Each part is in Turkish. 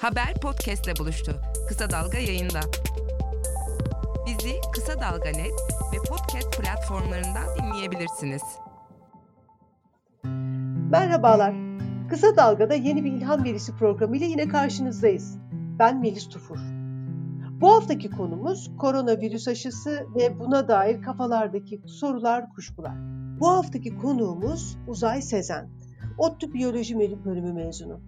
Haber podcastle buluştu. Kısa Dalga yayında. Bizi Kısa Dalga Net ve podcast platformlarından dinleyebilirsiniz. Merhabalar. Kısa Dalga'da yeni bir ilham verisi programıyla yine karşınızdayız. Ben Melis Tufur. Bu haftaki konumuz koronavirüs aşısı ve buna dair kafalardaki sorular, kuşkular. Bu haftaki konuğumuz Uzay Sezen. ODTÜ Biyoloji Bölümü mezunu.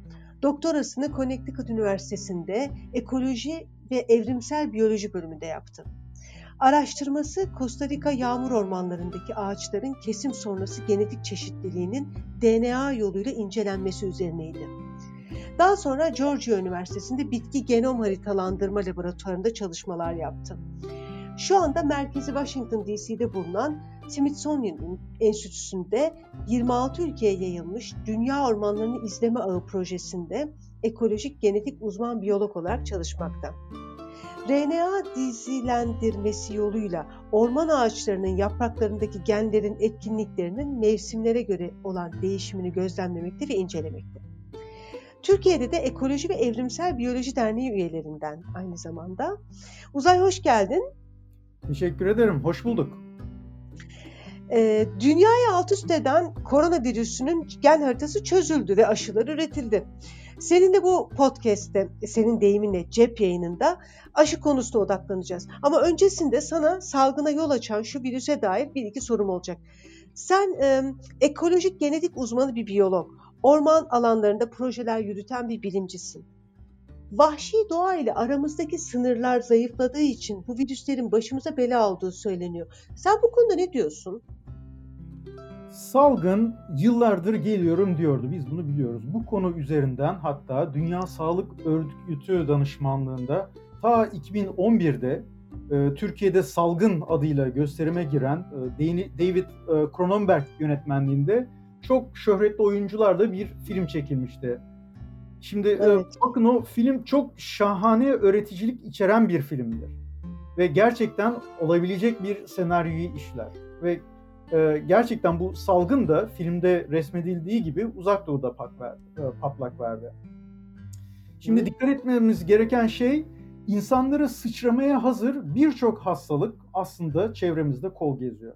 Doktorasını Connecticut Üniversitesi'nde ekoloji ve evrimsel biyoloji bölümünde yaptı. Araştırması Costa Rica yağmur ormanlarındaki ağaçların kesim sonrası genetik çeşitliliğinin DNA yoluyla incelenmesi üzerineydi. Daha sonra Georgia Üniversitesi'nde bitki genom haritalandırma laboratuvarında çalışmalar yaptı. Şu anda merkezi Washington DC'de bulunan Smithsonian Enstitüsü'nde 26 ülkeye yayılmış Dünya Ormanlarını İzleme Ağı projesinde ekolojik genetik uzman biyolog olarak çalışmakta. RNA dizilendirmesi yoluyla orman ağaçlarının yapraklarındaki genlerin etkinliklerinin mevsimlere göre olan değişimini gözlemlemekte ve incelemekte. Türkiye'de de Ekoloji ve Evrimsel Biyoloji Derneği üyelerinden aynı zamanda. Uzay hoş geldin. Teşekkür ederim, hoş bulduk. Ee, dünyayı alt üst eden koronavirüsünün gen haritası çözüldü ve aşılar üretildi. Senin de bu podcast'te, senin deyiminle cep yayınında aşı konusuna odaklanacağız. Ama öncesinde sana salgına yol açan şu virüse dair bir iki sorum olacak. Sen e, ekolojik genetik uzmanı bir biyolog, orman alanlarında projeler yürüten bir bilimcisin. Vahşi doğa ile aramızdaki sınırlar zayıfladığı için bu virüslerin başımıza bela olduğu söyleniyor. Sen bu konuda ne diyorsun? Salgın yıllardır geliyorum diyordu. Biz bunu biliyoruz. Bu konu üzerinden hatta Dünya Sağlık Örgütü danışmanlığında ta 2011'de e, Türkiye'de salgın adıyla gösterime giren e, David e, Cronenberg yönetmenliğinde çok şöhretli oyuncularla bir film çekilmişti. Şimdi e, evet. bakın o film çok şahane öğreticilik içeren bir filmdir. Ve gerçekten olabilecek bir senaryoyu işler. Ve e, gerçekten bu salgın da filmde resmedildiği gibi uzak doğuda verdi, e, patlak verdi. Şimdi dikkat etmemiz gereken şey insanları sıçramaya hazır birçok hastalık aslında çevremizde kol geziyor.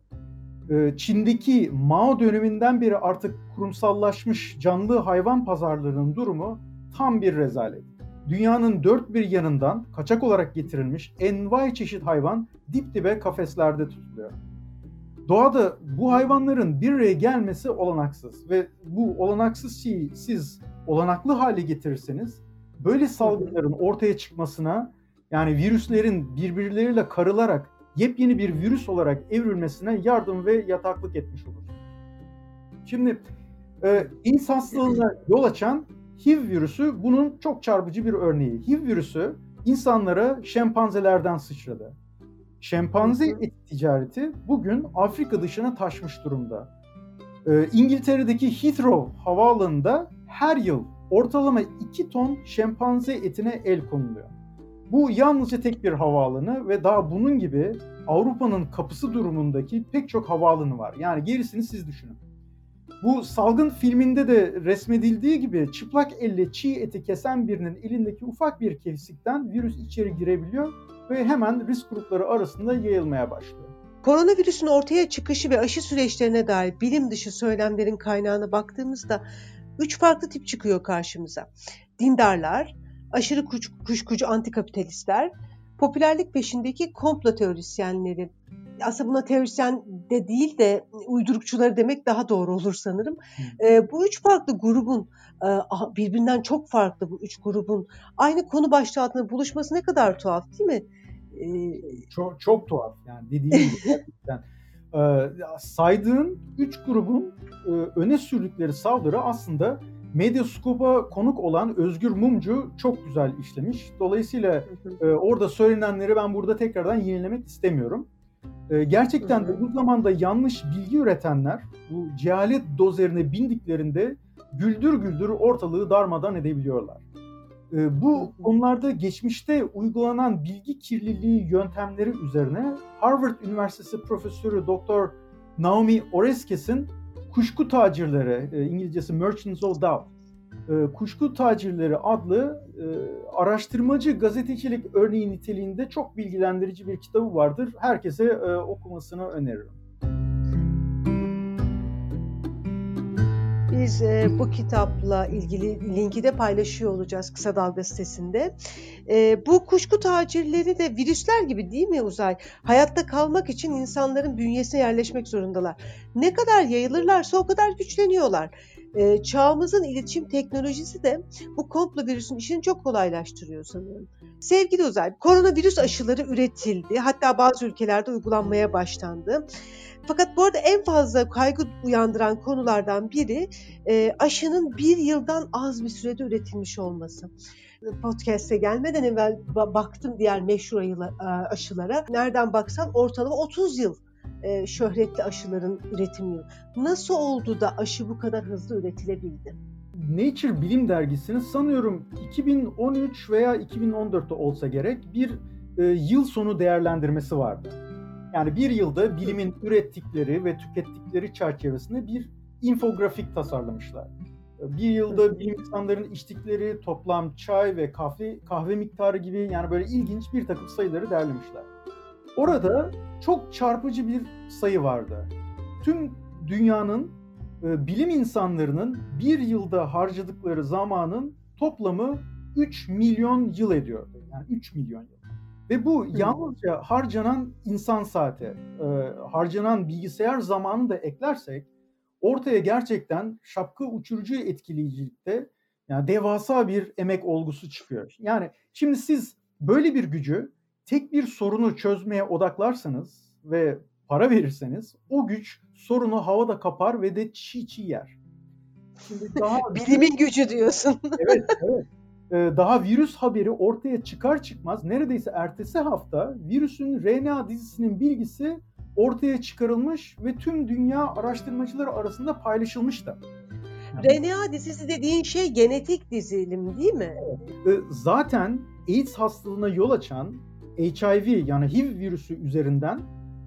E, Çin'deki Mao döneminden beri artık kurumsallaşmış canlı hayvan pazarlarının durumu tam bir rezalet. Dünyanın dört bir yanından kaçak olarak getirilmiş envai çeşit hayvan dip dibe kafeslerde tutuluyor. Doğada bu hayvanların bir araya gelmesi olanaksız ve bu olanaksız şeyi siz olanaklı hale getirirseniz böyle salgınların ortaya çıkmasına yani virüslerin birbirleriyle karılarak yepyeni bir virüs olarak evrilmesine yardım ve yataklık etmiş olur. Şimdi e, hastalığına yol açan HIV virüsü bunun çok çarpıcı bir örneği. HIV virüsü insanlara şempanzelerden sıçradı. Şempanze et ticareti bugün Afrika dışına taşmış durumda. Ee, İngiltere'deki Heathrow havaalanında her yıl ortalama 2 ton şempanze etine el konuluyor. Bu yalnızca tek bir havaalanı ve daha bunun gibi Avrupa'nın kapısı durumundaki pek çok havaalanı var. Yani gerisini siz düşünün. Bu salgın filminde de resmedildiği gibi çıplak elle çiğ eti kesen birinin elindeki ufak bir kesikten virüs içeri girebiliyor ve hemen risk grupları arasında yayılmaya başlıyor. Koronavirüsün ortaya çıkışı ve aşı süreçlerine dair bilim dışı söylemlerin kaynağına baktığımızda üç farklı tip çıkıyor karşımıza. Dindarlar, aşırı kuş, kuşkucu antikapitalistler, popülerlik peşindeki komplo teorisyenleri aslında buna teorisyen de değil de uydurukçuları demek daha doğru olur sanırım. E, bu üç farklı grubun e, birbirinden çok farklı bu üç grubun aynı konu başlığı altında buluşması ne kadar tuhaf değil mi? E, çok çok tuhaf yani dediğim gibi gerçekten. E, saydığın üç grubun e, öne sürdükleri saldırı aslında Medyaskop'a konuk olan Özgür Mumcu çok güzel işlemiş. Dolayısıyla e, orada söylenenleri ben burada tekrardan yenilemek istemiyorum. Ee, gerçekten de bu zamanda yanlış bilgi üretenler bu cehalet dozerine bindiklerinde güldür güldür ortalığı darmadan edebiliyorlar. Ee, bu onlarda geçmişte uygulanan bilgi kirliliği yöntemleri üzerine Harvard Üniversitesi Profesörü Dr. Naomi Oreskes'in Kuşku Tacirleri, e, İngilizcesi Merchants of Doubt e, Kuşku Tacirleri adlı e, araştırmacı gazetecilik örneği niteliğinde çok bilgilendirici bir kitabı vardır. Herkese okumasını öneririm. Biz e, bu kitapla ilgili linki de paylaşıyor olacağız Kısa Dalga sitesinde. E, bu kuşku tacirleri de virüsler gibi değil mi Uzay? Hayatta kalmak için insanların bünyesine yerleşmek zorundalar. Ne kadar yayılırlarsa o kadar güçleniyorlar. E, çağımızın iletişim teknolojisi de bu komplo virüsün işini çok kolaylaştırıyor sanıyorum. Sevgili Uzay, koronavirüs aşıları üretildi. Hatta bazı ülkelerde uygulanmaya başlandı. Fakat bu arada en fazla kaygı uyandıran konulardan biri e, aşının bir yıldan az bir sürede üretilmiş olması. Podcast'e gelmeden evvel baktım diğer meşhur aşılara. Nereden baksan ortalama 30 yıl e, şöhretli aşıların üretim yılı. Nasıl oldu da aşı bu kadar hızlı üretilebildi? Nature Bilim Dergisi'nin sanıyorum 2013 veya 2014'te olsa gerek bir e, yıl sonu değerlendirmesi vardı. Yani bir yılda bilimin ürettikleri ve tükettikleri çerçevesinde bir infografik tasarlamışlar. Bir yılda bilim insanların içtikleri toplam çay ve kahve kahve miktarı gibi yani böyle ilginç bir takım sayıları derlemişler. Orada çok çarpıcı bir sayı vardı. Tüm dünyanın e, bilim insanlarının bir yılda harcadıkları zamanın toplamı 3 milyon yıl ediyordu. Yani 3 milyon yıl. Ve bu yalnızca harcanan insan saati, e, harcanan bilgisayar zamanını da eklersek ortaya gerçekten şapka uçurucu etkileyicilikte yani devasa bir emek olgusu çıkıyor. Yani şimdi siz böyle bir gücü tek bir sorunu çözmeye odaklarsanız ve para verirseniz o güç sorunu havada kapar ve de çiğ çiğ yer. Şimdi daha bilimin gücü diyorsun. evet, evet. Ee, daha virüs haberi ortaya çıkar çıkmaz neredeyse ertesi hafta virüsün RNA dizisinin bilgisi ortaya çıkarılmış ve tüm dünya araştırmacıları arasında paylaşılmıştı. RNA dizisi dediğin şey genetik dizilim değil mi? Ee, zaten AIDS hastalığına yol açan HIV yani HIV virüsü üzerinden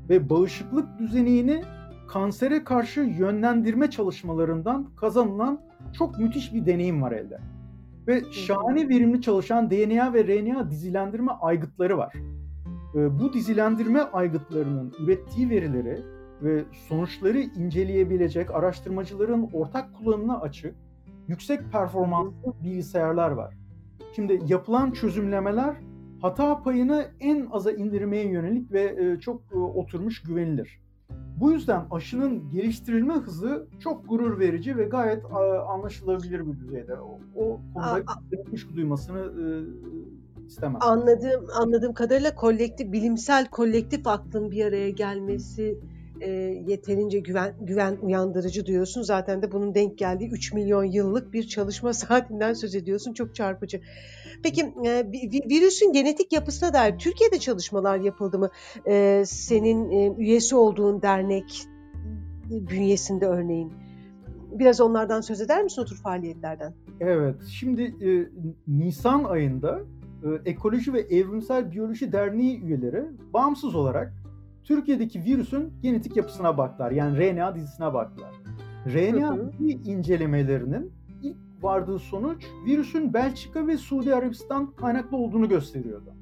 ve bağışıklık düzenini kansere karşı yönlendirme çalışmalarından kazanılan çok müthiş bir deneyim var elde. Ve şahane verimli çalışan DNA ve RNA dizilendirme aygıtları var. Ee, bu dizilendirme aygıtlarının ürettiği verileri ve sonuçları inceleyebilecek araştırmacıların ortak kullanımına açık, yüksek performanslı bilgisayarlar var. Şimdi yapılan çözümlemeler hata payını en aza indirmeye yönelik ve e, çok e, oturmuş güvenilir. Bu yüzden aşının geliştirilme hızı çok gurur verici ve gayet anlaşılabilir bir düzeyde. O, o konuda kuşku duymasını e, istemem. Anladığım, anladığım kadarıyla kolektif, bilimsel kolektif aklın bir araya gelmesi e, yeterince güven, güven uyandırıcı diyorsun. Zaten de bunun denk geldiği 3 milyon yıllık bir çalışma saatinden söz ediyorsun. Çok çarpıcı. Peki e, virüsün genetik yapısına dair Türkiye'de çalışmalar yapıldı mı? E, senin e, üyesi olduğun dernek bünyesinde örneğin. Biraz onlardan söz eder misin o tür faaliyetlerden? Evet. Şimdi e, Nisan ayında e, Ekoloji ve Evrimsel Biyoloji Derneği üyeleri bağımsız olarak Türkiye'deki virüsün genetik yapısına baktılar. Yani RNA dizisine baktılar. RNA incelemelerinin ilk vardığı sonuç virüsün Belçika ve Suudi Arabistan kaynaklı olduğunu gösteriyordu.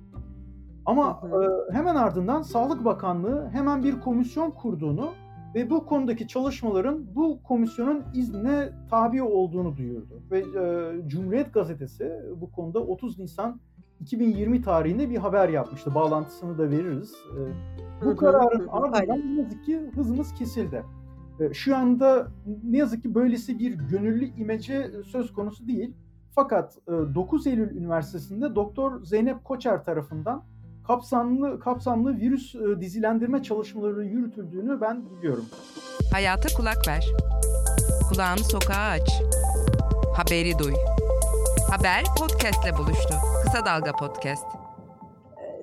Ama e, hemen ardından Sağlık Bakanlığı hemen bir komisyon kurduğunu ve bu konudaki çalışmaların bu komisyonun iznine tabi olduğunu duyurdu. Ve e, Cumhuriyet Gazetesi bu konuda 30 Nisan 2020 tarihinde bir haber yapmıştı. Bağlantısını da veririz. E, bu kararın ardından ne yazık ki hızımız kesildi. E, şu anda ne yazık ki böylesi bir gönüllü imece söz konusu değil. Fakat 9 e, Eylül Üniversitesi'nde Doktor Zeynep Koçer tarafından kapsamlı kapsamlı virüs e, dizilendirme çalışmaları yürütüldüğünü ben biliyorum. Hayata kulak ver. Kulağını sokağa aç. Haberi duy. Haber podcastle buluştu. Kısa Dalga Podcast.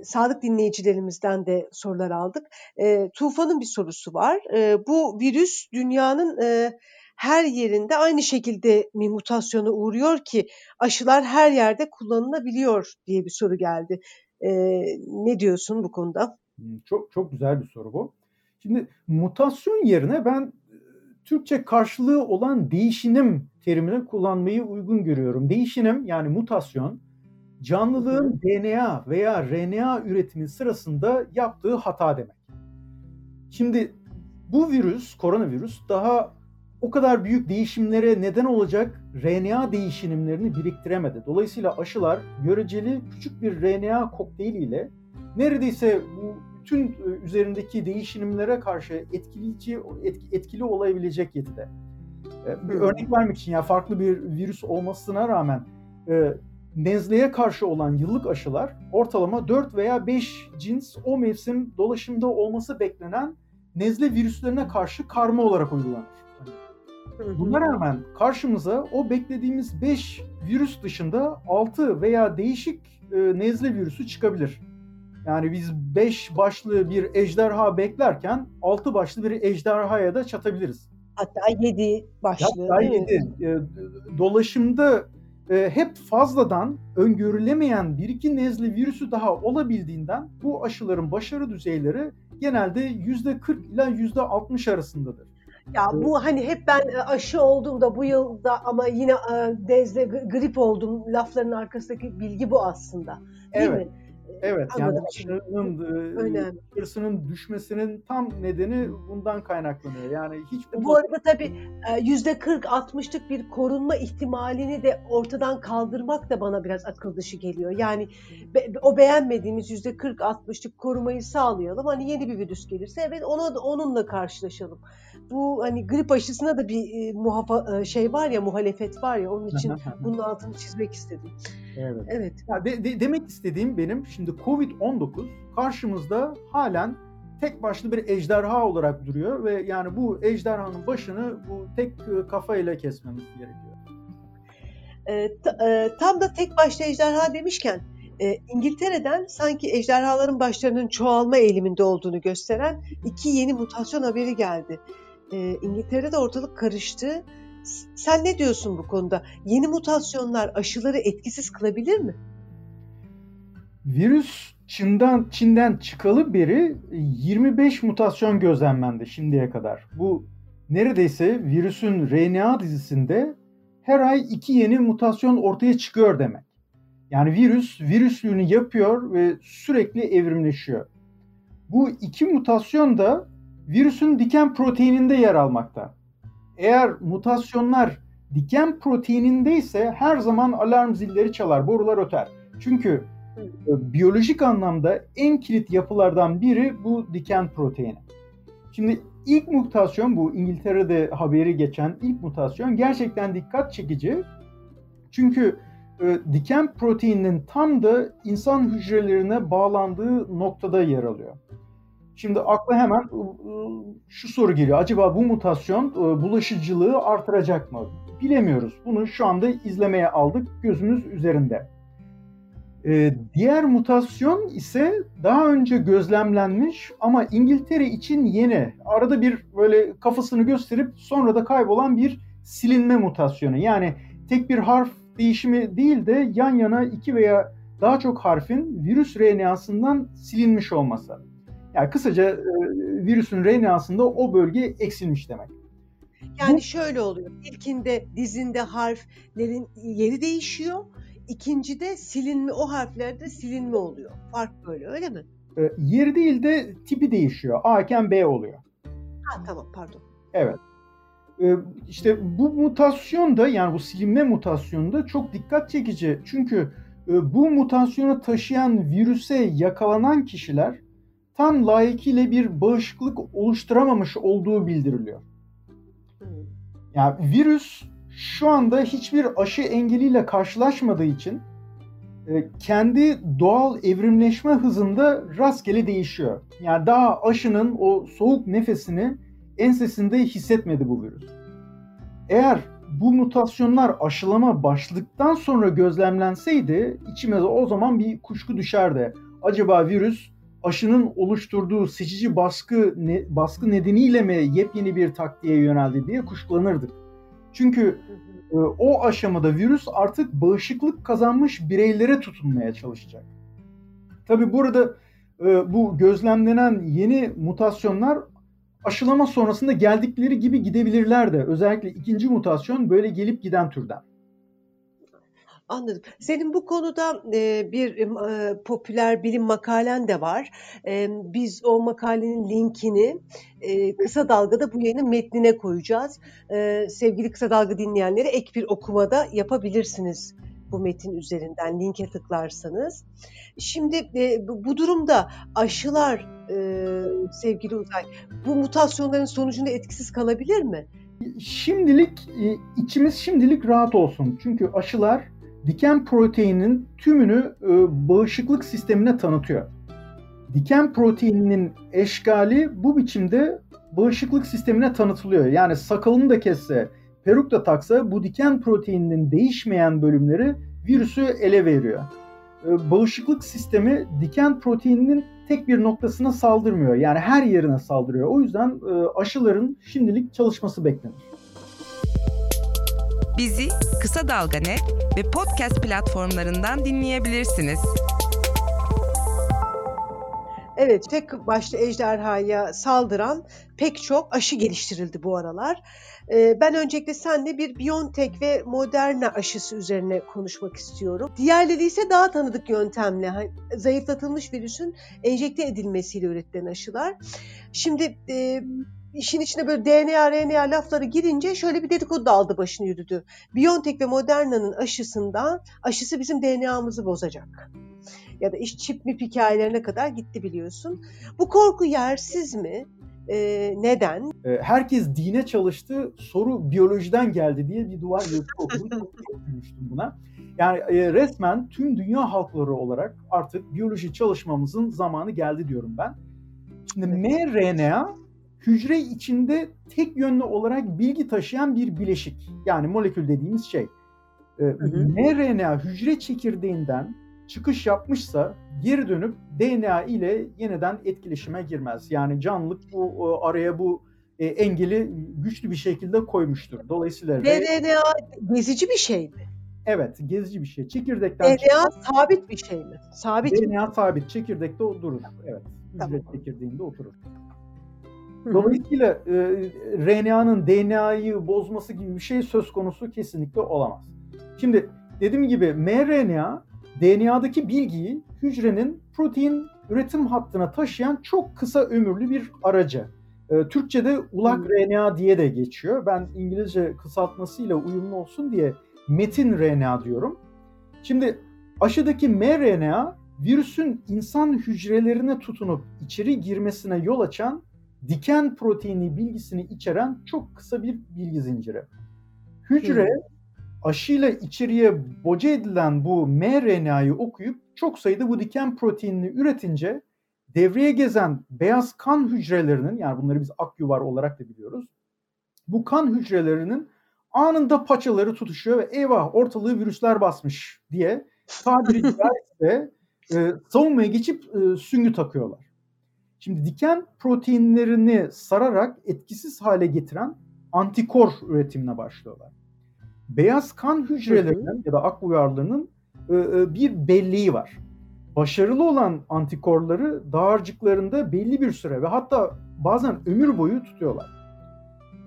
Sağlık dinleyicilerimizden de sorular aldık. E, Tufan'ın bir sorusu var. E, bu virüs dünyanın e, her yerinde aynı şekilde mi mutasyona uğruyor ki aşılar her yerde kullanılabiliyor diye bir soru geldi. E, ne diyorsun bu konuda? Çok çok güzel bir soru bu. Şimdi mutasyon yerine ben Türkçe karşılığı olan değişinim terimini kullanmayı uygun görüyorum. Değişinim yani mutasyon canlılığın DNA veya RNA üretimi sırasında yaptığı hata demek. Şimdi bu virüs, koronavirüs daha o kadar büyük değişimlere neden olacak RNA değişimlerini biriktiremedi. Dolayısıyla aşılar göreceli küçük bir RNA kokteyliyle neredeyse bu bütün e, üzerindeki değişimlere karşı etkileyici etkili olabilecek yetide. E, bir örnek vermek için ya farklı bir virüs olmasına rağmen e, nezleye karşı olan yıllık aşılar ortalama 4 veya 5 cins o mevsim dolaşımda olması beklenen nezle virüslerine karşı karma olarak uygulanır. Buna rağmen karşımıza o beklediğimiz 5 virüs dışında 6 veya değişik e, nezle virüsü çıkabilir. Yani biz 5 başlı bir ejderha beklerken 6 başlı bir ejderhaya da çatabiliriz. Hatta 7 başlı. Hatta 7. E, dolaşımda e, hep fazladan öngörülemeyen bir iki nezle virüsü daha olabildiğinden bu aşıların başarı düzeyleri genelde %40 ila %60 arasındadır. Ya bu hani hep ben e, aşı olduğumda bu yılda ama yine e, dezle grip oldum lafların arkasındaki bilgi bu aslında. Değil evet. mi? Evet yani başarının hırsının düşmesinin tam nedeni bundan kaynaklanıyor. Yani hiç bu, bu arada tabii yüzde 40-60'lık bir korunma ihtimalini de ortadan kaldırmak da bana biraz akıl dışı geliyor. Yani be, o beğenmediğimiz yüzde 40-60'lık korumayı sağlayalım. Hani yeni bir virüs gelirse evet ona onunla karşılaşalım. Bu hani grip aşısına da bir e, muhafa, şey var ya muhalefet var ya onun için bunun altını çizmek istedim. Evet. evet. Ya de, de, demek istediğim benim şimdi Covid-19 karşımızda halen tek başlı bir ejderha olarak duruyor ve yani bu ejderhanın başını bu tek e, kafayla kesmemiz gerekiyor. E, ta, e, tam da tek başlı ejderha demişken e, İngiltere'den sanki ejderhaların başlarının çoğalma eğiliminde olduğunu gösteren iki yeni mutasyon haberi geldi. E, İngiltere'de ortalık karıştı sen ne diyorsun bu konuda? Yeni mutasyonlar aşıları etkisiz kılabilir mi? Virüs Çin'den Çin'den çıkalı beri 25 mutasyon gözlemlendi şimdiye kadar. Bu neredeyse virüsün RNA dizisinde her ay iki yeni mutasyon ortaya çıkıyor demek. Yani virüs virüslüğünü yapıyor ve sürekli evrimleşiyor. Bu iki mutasyon da virüsün diken proteininde yer almakta. Eğer mutasyonlar diken proteinindeyse her zaman alarm zilleri çalar, borular öter. Çünkü biyolojik anlamda en kilit yapılardan biri bu diken proteini. Şimdi ilk mutasyon bu İngiltere'de haberi geçen ilk mutasyon gerçekten dikkat çekici. Çünkü e, diken proteininin tam da insan hücrelerine bağlandığı noktada yer alıyor. Şimdi akla hemen şu soru geliyor. Acaba bu mutasyon bulaşıcılığı artıracak mı? Bilemiyoruz. Bunu şu anda izlemeye aldık gözümüz üzerinde. Diğer mutasyon ise daha önce gözlemlenmiş ama İngiltere için yeni. Arada bir böyle kafasını gösterip sonra da kaybolan bir silinme mutasyonu. Yani tek bir harf değişimi değil de yan yana iki veya daha çok harfin virüs RNA'sından silinmiş olması. Yani kısaca e, virüsün RNA'sında o bölge eksilmiş demek. Yani Bu, şöyle oluyor. İlkinde dizinde harflerin yeri değişiyor. İkincide silinme o harflerde silinme oluyor. Fark böyle öyle mi? E, yeri değil de tipi değişiyor. A iken B oluyor. Ha tamam pardon. Evet. E, işte bu mutasyon da yani bu silinme mutasyonu da çok dikkat çekici. Çünkü e, bu mutasyonu taşıyan virüse yakalanan kişiler tam layıkıyla bir bağışıklık oluşturamamış olduğu bildiriliyor. Yani virüs şu anda hiçbir aşı engeliyle karşılaşmadığı için e, kendi doğal evrimleşme hızında rastgele değişiyor. Yani daha aşının o soğuk nefesini ensesinde hissetmedi bu virüs. Eğer bu mutasyonlar aşılama başladıktan sonra gözlemlenseydi içimize o zaman bir kuşku düşerdi. Acaba virüs aşının oluşturduğu seçici baskı ne, baskı nedeniyle mi yepyeni bir taktiğe yöneldi diye kuşkulanırdık. Çünkü e, o aşamada virüs artık bağışıklık kazanmış bireylere tutunmaya çalışacak. Tabi burada e, bu gözlemlenen yeni mutasyonlar aşılama sonrasında geldikleri gibi gidebilirler de. Özellikle ikinci mutasyon böyle gelip giden türden. Anladım. Senin bu konuda e, bir e, popüler bilim makalen de var. E, biz o makalenin linkini e, Kısa Dalga'da bu yayının metnine koyacağız. E, sevgili Kısa Dalga dinleyenleri ek bir okumada yapabilirsiniz bu metin üzerinden linke tıklarsanız. Şimdi e, bu, durumda aşılar e, sevgili Uzay bu mutasyonların sonucunda etkisiz kalabilir mi? Şimdilik içimiz şimdilik rahat olsun. Çünkü aşılar diken proteininin tümünü e, bağışıklık sistemine tanıtıyor. Diken proteininin eşgali bu biçimde bağışıklık sistemine tanıtılıyor. Yani sakalını da kesse, peruk da taksa bu diken proteininin değişmeyen bölümleri virüsü ele veriyor. E, bağışıklık sistemi diken proteininin tek bir noktasına saldırmıyor. Yani her yerine saldırıyor. O yüzden e, aşıların şimdilik çalışması beklenir. Bizi Kısa Dalga Net ve podcast platformlarından dinleyebilirsiniz. Evet, tek başlı ejderhaya saldıran pek çok aşı geliştirildi bu aralar. Ee, ben öncelikle seninle bir BioNTech ve Moderna aşısı üzerine konuşmak istiyorum. Diğerleri ise daha tanıdık yöntemle zayıflatılmış virüsün enjekte edilmesiyle üretilen aşılar. Şimdi e, işin içine böyle DNA, RNA lafları girince şöyle bir dedikodu da aldı başını yürüdü. BioNTech ve Moderna'nın aşısından aşısı bizim DNA'mızı bozacak. Ya da iş çip mip hikayelerine kadar gitti biliyorsun. Bu korku yersiz mi? Ee, neden? Herkes dine çalıştı, soru biyolojiden geldi diye bir duvar yazısı gülmüştüm buna. Yani e, resmen tüm dünya halkları olarak artık biyoloji çalışmamızın zamanı geldi diyorum ben. Şimdi mRNA hücre içinde tek yönlü olarak bilgi taşıyan bir bileşik. Yani molekül dediğimiz şey. Hı hı. mRNA hücre çekirdeğinden çıkış yapmışsa geri dönüp DNA ile yeniden etkileşime girmez. Yani canlılık bu araya bu e, engeli güçlü bir şekilde koymuştur. Dolayısıyla DNA gezici bir şey mi? Evet, gezici bir şey. Çekirdekten DNA çıkan, sabit bir şey mi? Sabit DNA mi? sabit. Çekirdekte durur. Evet. Hücre tamam. çekirdeğinde oturur. Dolayısıyla e, RNA'nın DNA'yı bozması gibi bir şey söz konusu kesinlikle olamaz. Şimdi dediğim gibi mRNA DNA'daki bilgiyi hücrenin protein üretim hattına taşıyan çok kısa ömürlü bir aracı. E, Türkçe'de ulak hmm. RNA diye de geçiyor. Ben İngilizce kısaltmasıyla uyumlu olsun diye metin RNA diyorum. Şimdi aşıdaki mRNA virüsün insan hücrelerine tutunup içeri girmesine yol açan diken proteini bilgisini içeren çok kısa bir bilgi zinciri. Hücre aşıyla içeriye boca edilen bu mRNA'yı okuyup çok sayıda bu diken proteinini üretince devreye gezen beyaz kan hücrelerinin yani bunları biz akyuvar olarak da biliyoruz. Bu kan hücrelerinin anında paçaları tutuşuyor ve eyvah ortalığı virüsler basmış diye tabiri caizse e, savunmaya geçip e, süngü takıyorlar. Şimdi diken proteinlerini sararak etkisiz hale getiren antikor üretimine başlıyorlar. Beyaz kan hücrelerinin ya da ak uyarlarının e, e, bir belleği var. Başarılı olan antikorları dağarcıklarında belli bir süre ve hatta bazen ömür boyu tutuyorlar.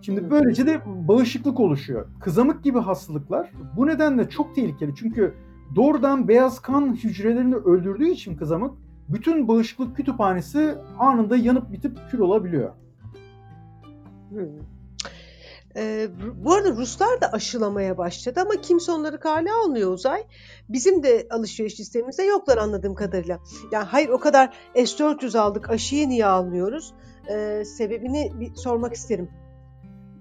Şimdi böylece de bağışıklık oluşuyor. Kızamık gibi hastalıklar bu nedenle çok tehlikeli. Çünkü doğrudan beyaz kan hücrelerini öldürdüğü için kızamık bütün bağışıklık kütüphanesi anında yanıp bitip kül olabiliyor. Hmm. Ee, bu arada Ruslar da aşılamaya başladı ama kimse onları kale almıyor Uzay. Bizim de alışveriş listemizde yoklar anladığım kadarıyla. Yani hayır o kadar S-400 aldık aşıyı niye almıyoruz? Ee, sebebini bir sormak isterim.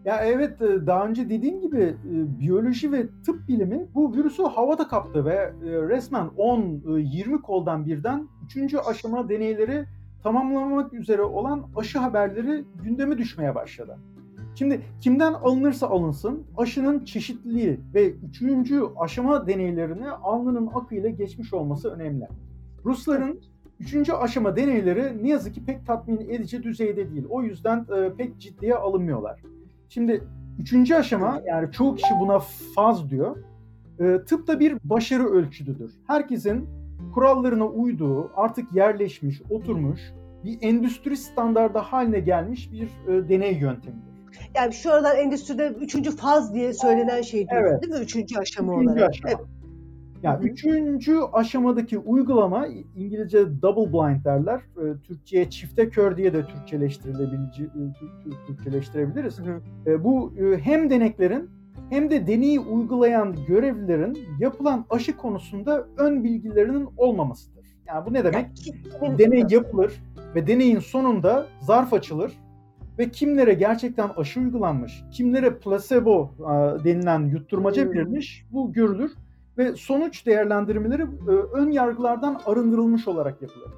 Ya evet e, daha önce dediğim gibi e, biyoloji ve tıp bilimi bu virüsü havada kaptı ve e, resmen 10-20 koldan birden 3. aşama deneyleri tamamlanmak üzere olan aşı haberleri gündeme düşmeye başladı. Şimdi kimden alınırsa alınsın aşının çeşitliliği ve üçüncü aşama deneylerini alnının akıyla geçmiş olması önemli. Rusların üçüncü aşama deneyleri ne yazık ki pek tatmin edici düzeyde değil. O yüzden pek ciddiye alınmıyorlar. Şimdi üçüncü aşama yani çoğu kişi buna faz diyor. E, tıpta bir başarı ölçüdüdür. Herkesin kurallarına uyduğu, artık yerleşmiş, oturmuş bir endüstri standardı haline gelmiş bir e, deney yöntemidir. Yani şu aralar endüstride üçüncü faz diye söylenen şey diyorsun Evet. değil mi? Üçüncü aşama Üçüncü olarak. aşama. Evet. Yani üçüncü aşamadaki uygulama İngilizce double blind derler. E, Türkçe'ye çifte kör diye de Türkçeleştirilebilece, e, Tür- Tür- Türkçeleştirebiliriz. Hı hı. E, Bu e, hem deneklerin hem de deneyi uygulayan görevlilerin yapılan aşı konusunda ön bilgilerinin olmamasıdır. Yani bu ne demek? Deney yapılır ve deneyin sonunda zarf açılır ve kimlere gerçekten aşı uygulanmış, kimlere placebo e, denilen yutturmaca Hmm. verilmiş bu görülür ve sonuç değerlendirmeleri e, ön yargılardan arındırılmış olarak yapılır.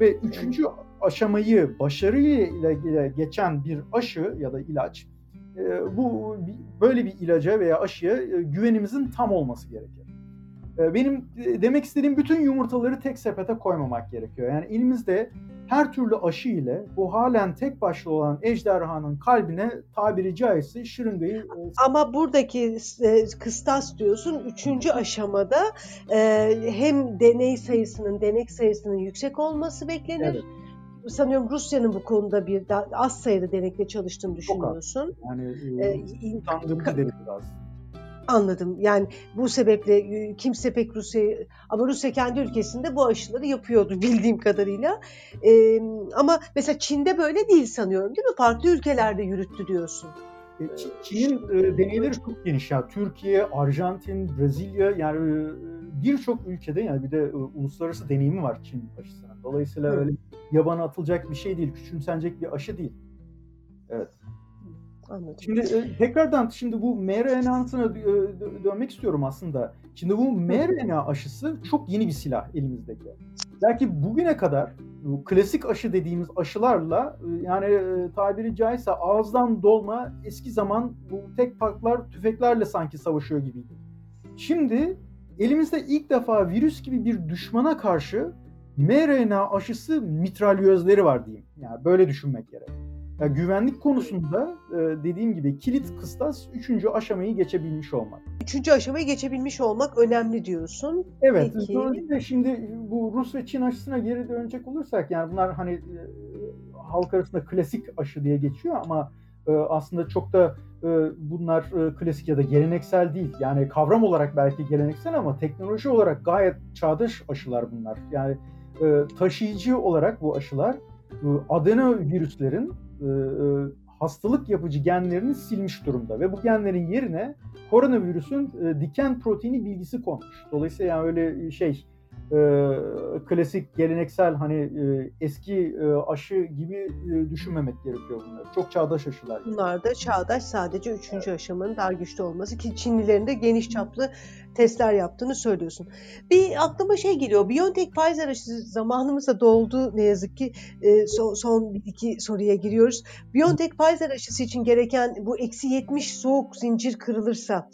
Ve üçüncü aşamayı başarıyla geçen bir aşı ya da ilaç bu böyle bir ilaca veya aşıya e, güvenimizin tam olması gerekir. E, Benim e, demek istediğim bütün yumurtaları tek sepete koymamak gerekiyor. Yani elimizde her türlü aşı ile bu halen tek başlı olan ejderhanın kalbine tabiri caizse şırıngayı e, Ama buradaki kıstas diyorsun üçüncü aşamada hem deney sayısının, denek sayısının yüksek olması beklenir. Evet. Sanıyorum Rusya'nın bu konuda bir daha az sayıda denekle çalıştığını düşünüyorsun. yani E, e, utandırıcı deriz biraz. Anladım. Yani bu sebeple e, kimse pek Rusya'yı ama Rusya kendi ülkesinde bu aşıları yapıyordu bildiğim kadarıyla. Ee, ama mesela Çin'de böyle değil sanıyorum değil mi? Farklı ülkelerde yürüttü diyorsun. E, Çin- Çin'in e, deneyleri çok geniş ya. Türkiye, Arjantin, Brezilya yani e, birçok ülkede yani bir de uluslararası deneyimi var Çin aşısının. Dolayısıyla Hı. öyle yabana atılacak bir şey değil, küçümsenecek bir aşı değil. Evet. Anladım. Şimdi e, tekrardan şimdi bu mRNA'sına dö- dö- dönmek istiyorum aslında. Şimdi bu mRNA aşısı çok yeni bir silah elimizdeki. Belki bugüne kadar bu klasik aşı dediğimiz aşılarla e, yani e, tabiri caizse ağızdan dolma eski zaman bu tek paklar tüfeklerle sanki savaşıyor gibiydi. Şimdi elimizde ilk defa virüs gibi bir düşmana karşı mRNA aşısı mitralyözleri var diyeyim. Yani böyle düşünmek gerek. Ya güvenlik konusunda e, dediğim gibi kilit kıstas üçüncü aşamayı geçebilmiş olmak. Üçüncü aşamayı geçebilmiş olmak önemli diyorsun. Evet. Peki. Şimdi bu Rus ve Çin aşısına geri dönecek olursak yani bunlar hani e, halk arasında klasik aşı diye geçiyor ama e, aslında çok da bunlar klasik ya da geleneksel değil. Yani kavram olarak belki geleneksel ama teknoloji olarak gayet çağdaş aşılar bunlar. Yani e, taşıyıcı olarak bu aşılar e, adenovirüslerin e, e, hastalık yapıcı genlerini silmiş durumda ve bu genlerin yerine koronavirüsün e, diken proteini bilgisi konmuş. Dolayısıyla yani öyle şey e, klasik geleneksel hani e, eski e, aşı gibi e, düşünmemek gerekiyor bunları. Çok çağdaş aşılar. yani. Bunlar da çağdaş sadece üçüncü aşamanın daha güçlü olması ki Çinlilerin de geniş çaplı testler yaptığını söylüyorsun. Bir aklıma şey geliyor. BioNTech Pfizer aşısı zamanımız da doldu ne yazık ki. Ee, son, son iki soruya giriyoruz. BioNTech Pfizer aşısı için gereken bu eksi 70 soğuk zincir kırılırsa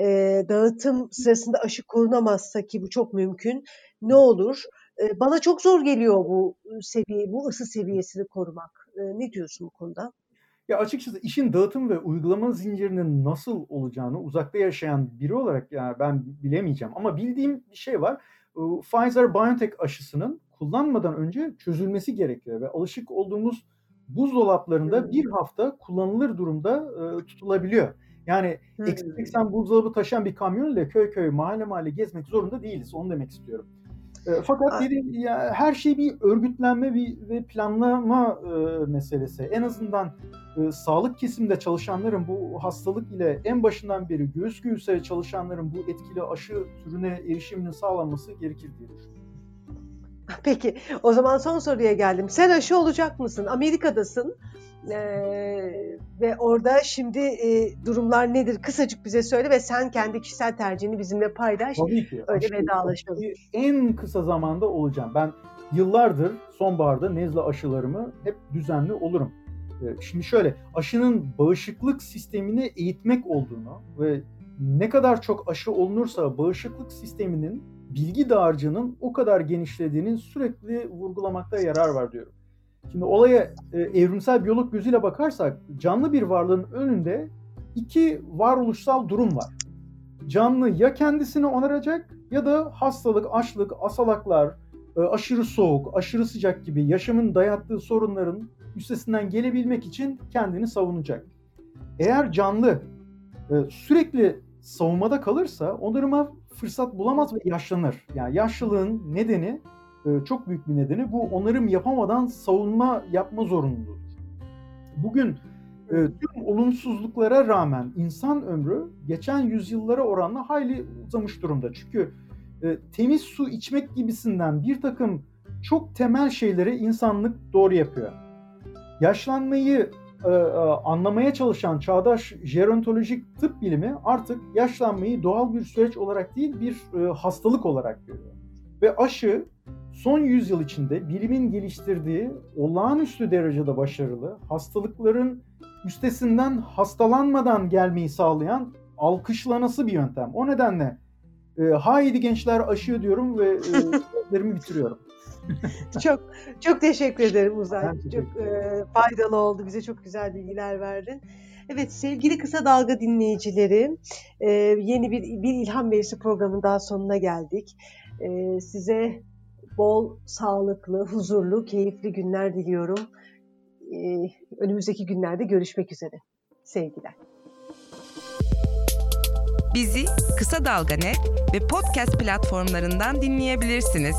e, dağıtım sırasında aşı korunamazsa ki bu çok mümkün ne olur? E, bana çok zor geliyor bu seviye, bu ısı seviyesini korumak. E, ne diyorsun bu konuda? Ya açıkçası işin dağıtım ve uygulama zincirinin nasıl olacağını uzakta yaşayan biri olarak yani ben bilemeyeceğim. Ama bildiğim bir şey var. Pfizer-BioNTech aşısının kullanmadan önce çözülmesi gerekiyor ve alışık olduğumuz buzdolaplarında Hmm. bir hafta kullanılır durumda e, tutulabiliyor. Yani eksi 80 buzdolabı taşıyan bir kamyon ile köy köy mahalle mahalle gezmek zorunda değiliz. Onu demek istiyorum. E, fakat dediğim ya her şey bir örgütlenme bir, ve planlama e, meselesi. En azından e, sağlık kesiminde çalışanların bu hastalık ile en başından beri göğüs göğüse çalışanların bu etkili aşı türüne erişiminin sağlanması gerekir diye düşünüyorum. Peki o zaman son soruya geldim. Sen aşı olacak mısın? Amerika'dasın. Ee, ve orada şimdi e, durumlar nedir? Kısacık bize söyle ve sen kendi kişisel tercihini bizimle paylaş. Tabii ki. Öyle aşı- vedalaşalım. En kısa zamanda olacağım. Ben yıllardır sonbaharda nezle aşılarımı hep düzenli olurum. Şimdi şöyle aşının bağışıklık sistemini eğitmek olduğunu ve ne kadar çok aşı olunursa bağışıklık sisteminin bilgi dağarcığının o kadar genişlediğini sürekli vurgulamakta yarar var diyorum. Şimdi olaya e, evrimsel biyolog gözüyle bakarsak canlı bir varlığın önünde iki varoluşsal durum var. Canlı ya kendisini onaracak ya da hastalık, açlık, asalaklar, e, aşırı soğuk, aşırı sıcak gibi yaşamın dayattığı sorunların üstesinden gelebilmek için kendini savunacak. Eğer canlı e, sürekli savunmada kalırsa onarıma fırsat bulamaz ve yaşlanır. Yani yaşlılığın nedeni çok büyük bir nedeni bu onarım yapamadan savunma yapma zorunluluğudur. Bugün e, tüm olumsuzluklara rağmen insan ömrü geçen yüzyıllara oranla hayli uzamış durumda. Çünkü e, temiz su içmek gibisinden bir takım çok temel şeyleri insanlık doğru yapıyor. Yaşlanmayı e, anlamaya çalışan çağdaş jerontolojik tıp bilimi artık yaşlanmayı doğal bir süreç olarak değil bir hastalık olarak görüyor. Ve aşı son yüzyıl içinde bilimin geliştirdiği olağanüstü derecede başarılı, hastalıkların üstesinden hastalanmadan gelmeyi sağlayan alkışlanası bir yöntem. O nedenle e, haydi gençler aşıyor diyorum ve e, bitiriyorum. çok çok teşekkür ederim Uzay. Çok e, faydalı oldu. Bize çok güzel bilgiler verdin. Evet sevgili Kısa Dalga dinleyicileri e, yeni bir, bir ilham verisi programın daha sonuna geldik. E, size bol, sağlıklı, huzurlu, keyifli günler diliyorum. E, önümüzdeki günlerde görüşmek üzere. Sevgiler. Bizi Kısa Dalga Net ve podcast platformlarından dinleyebilirsiniz.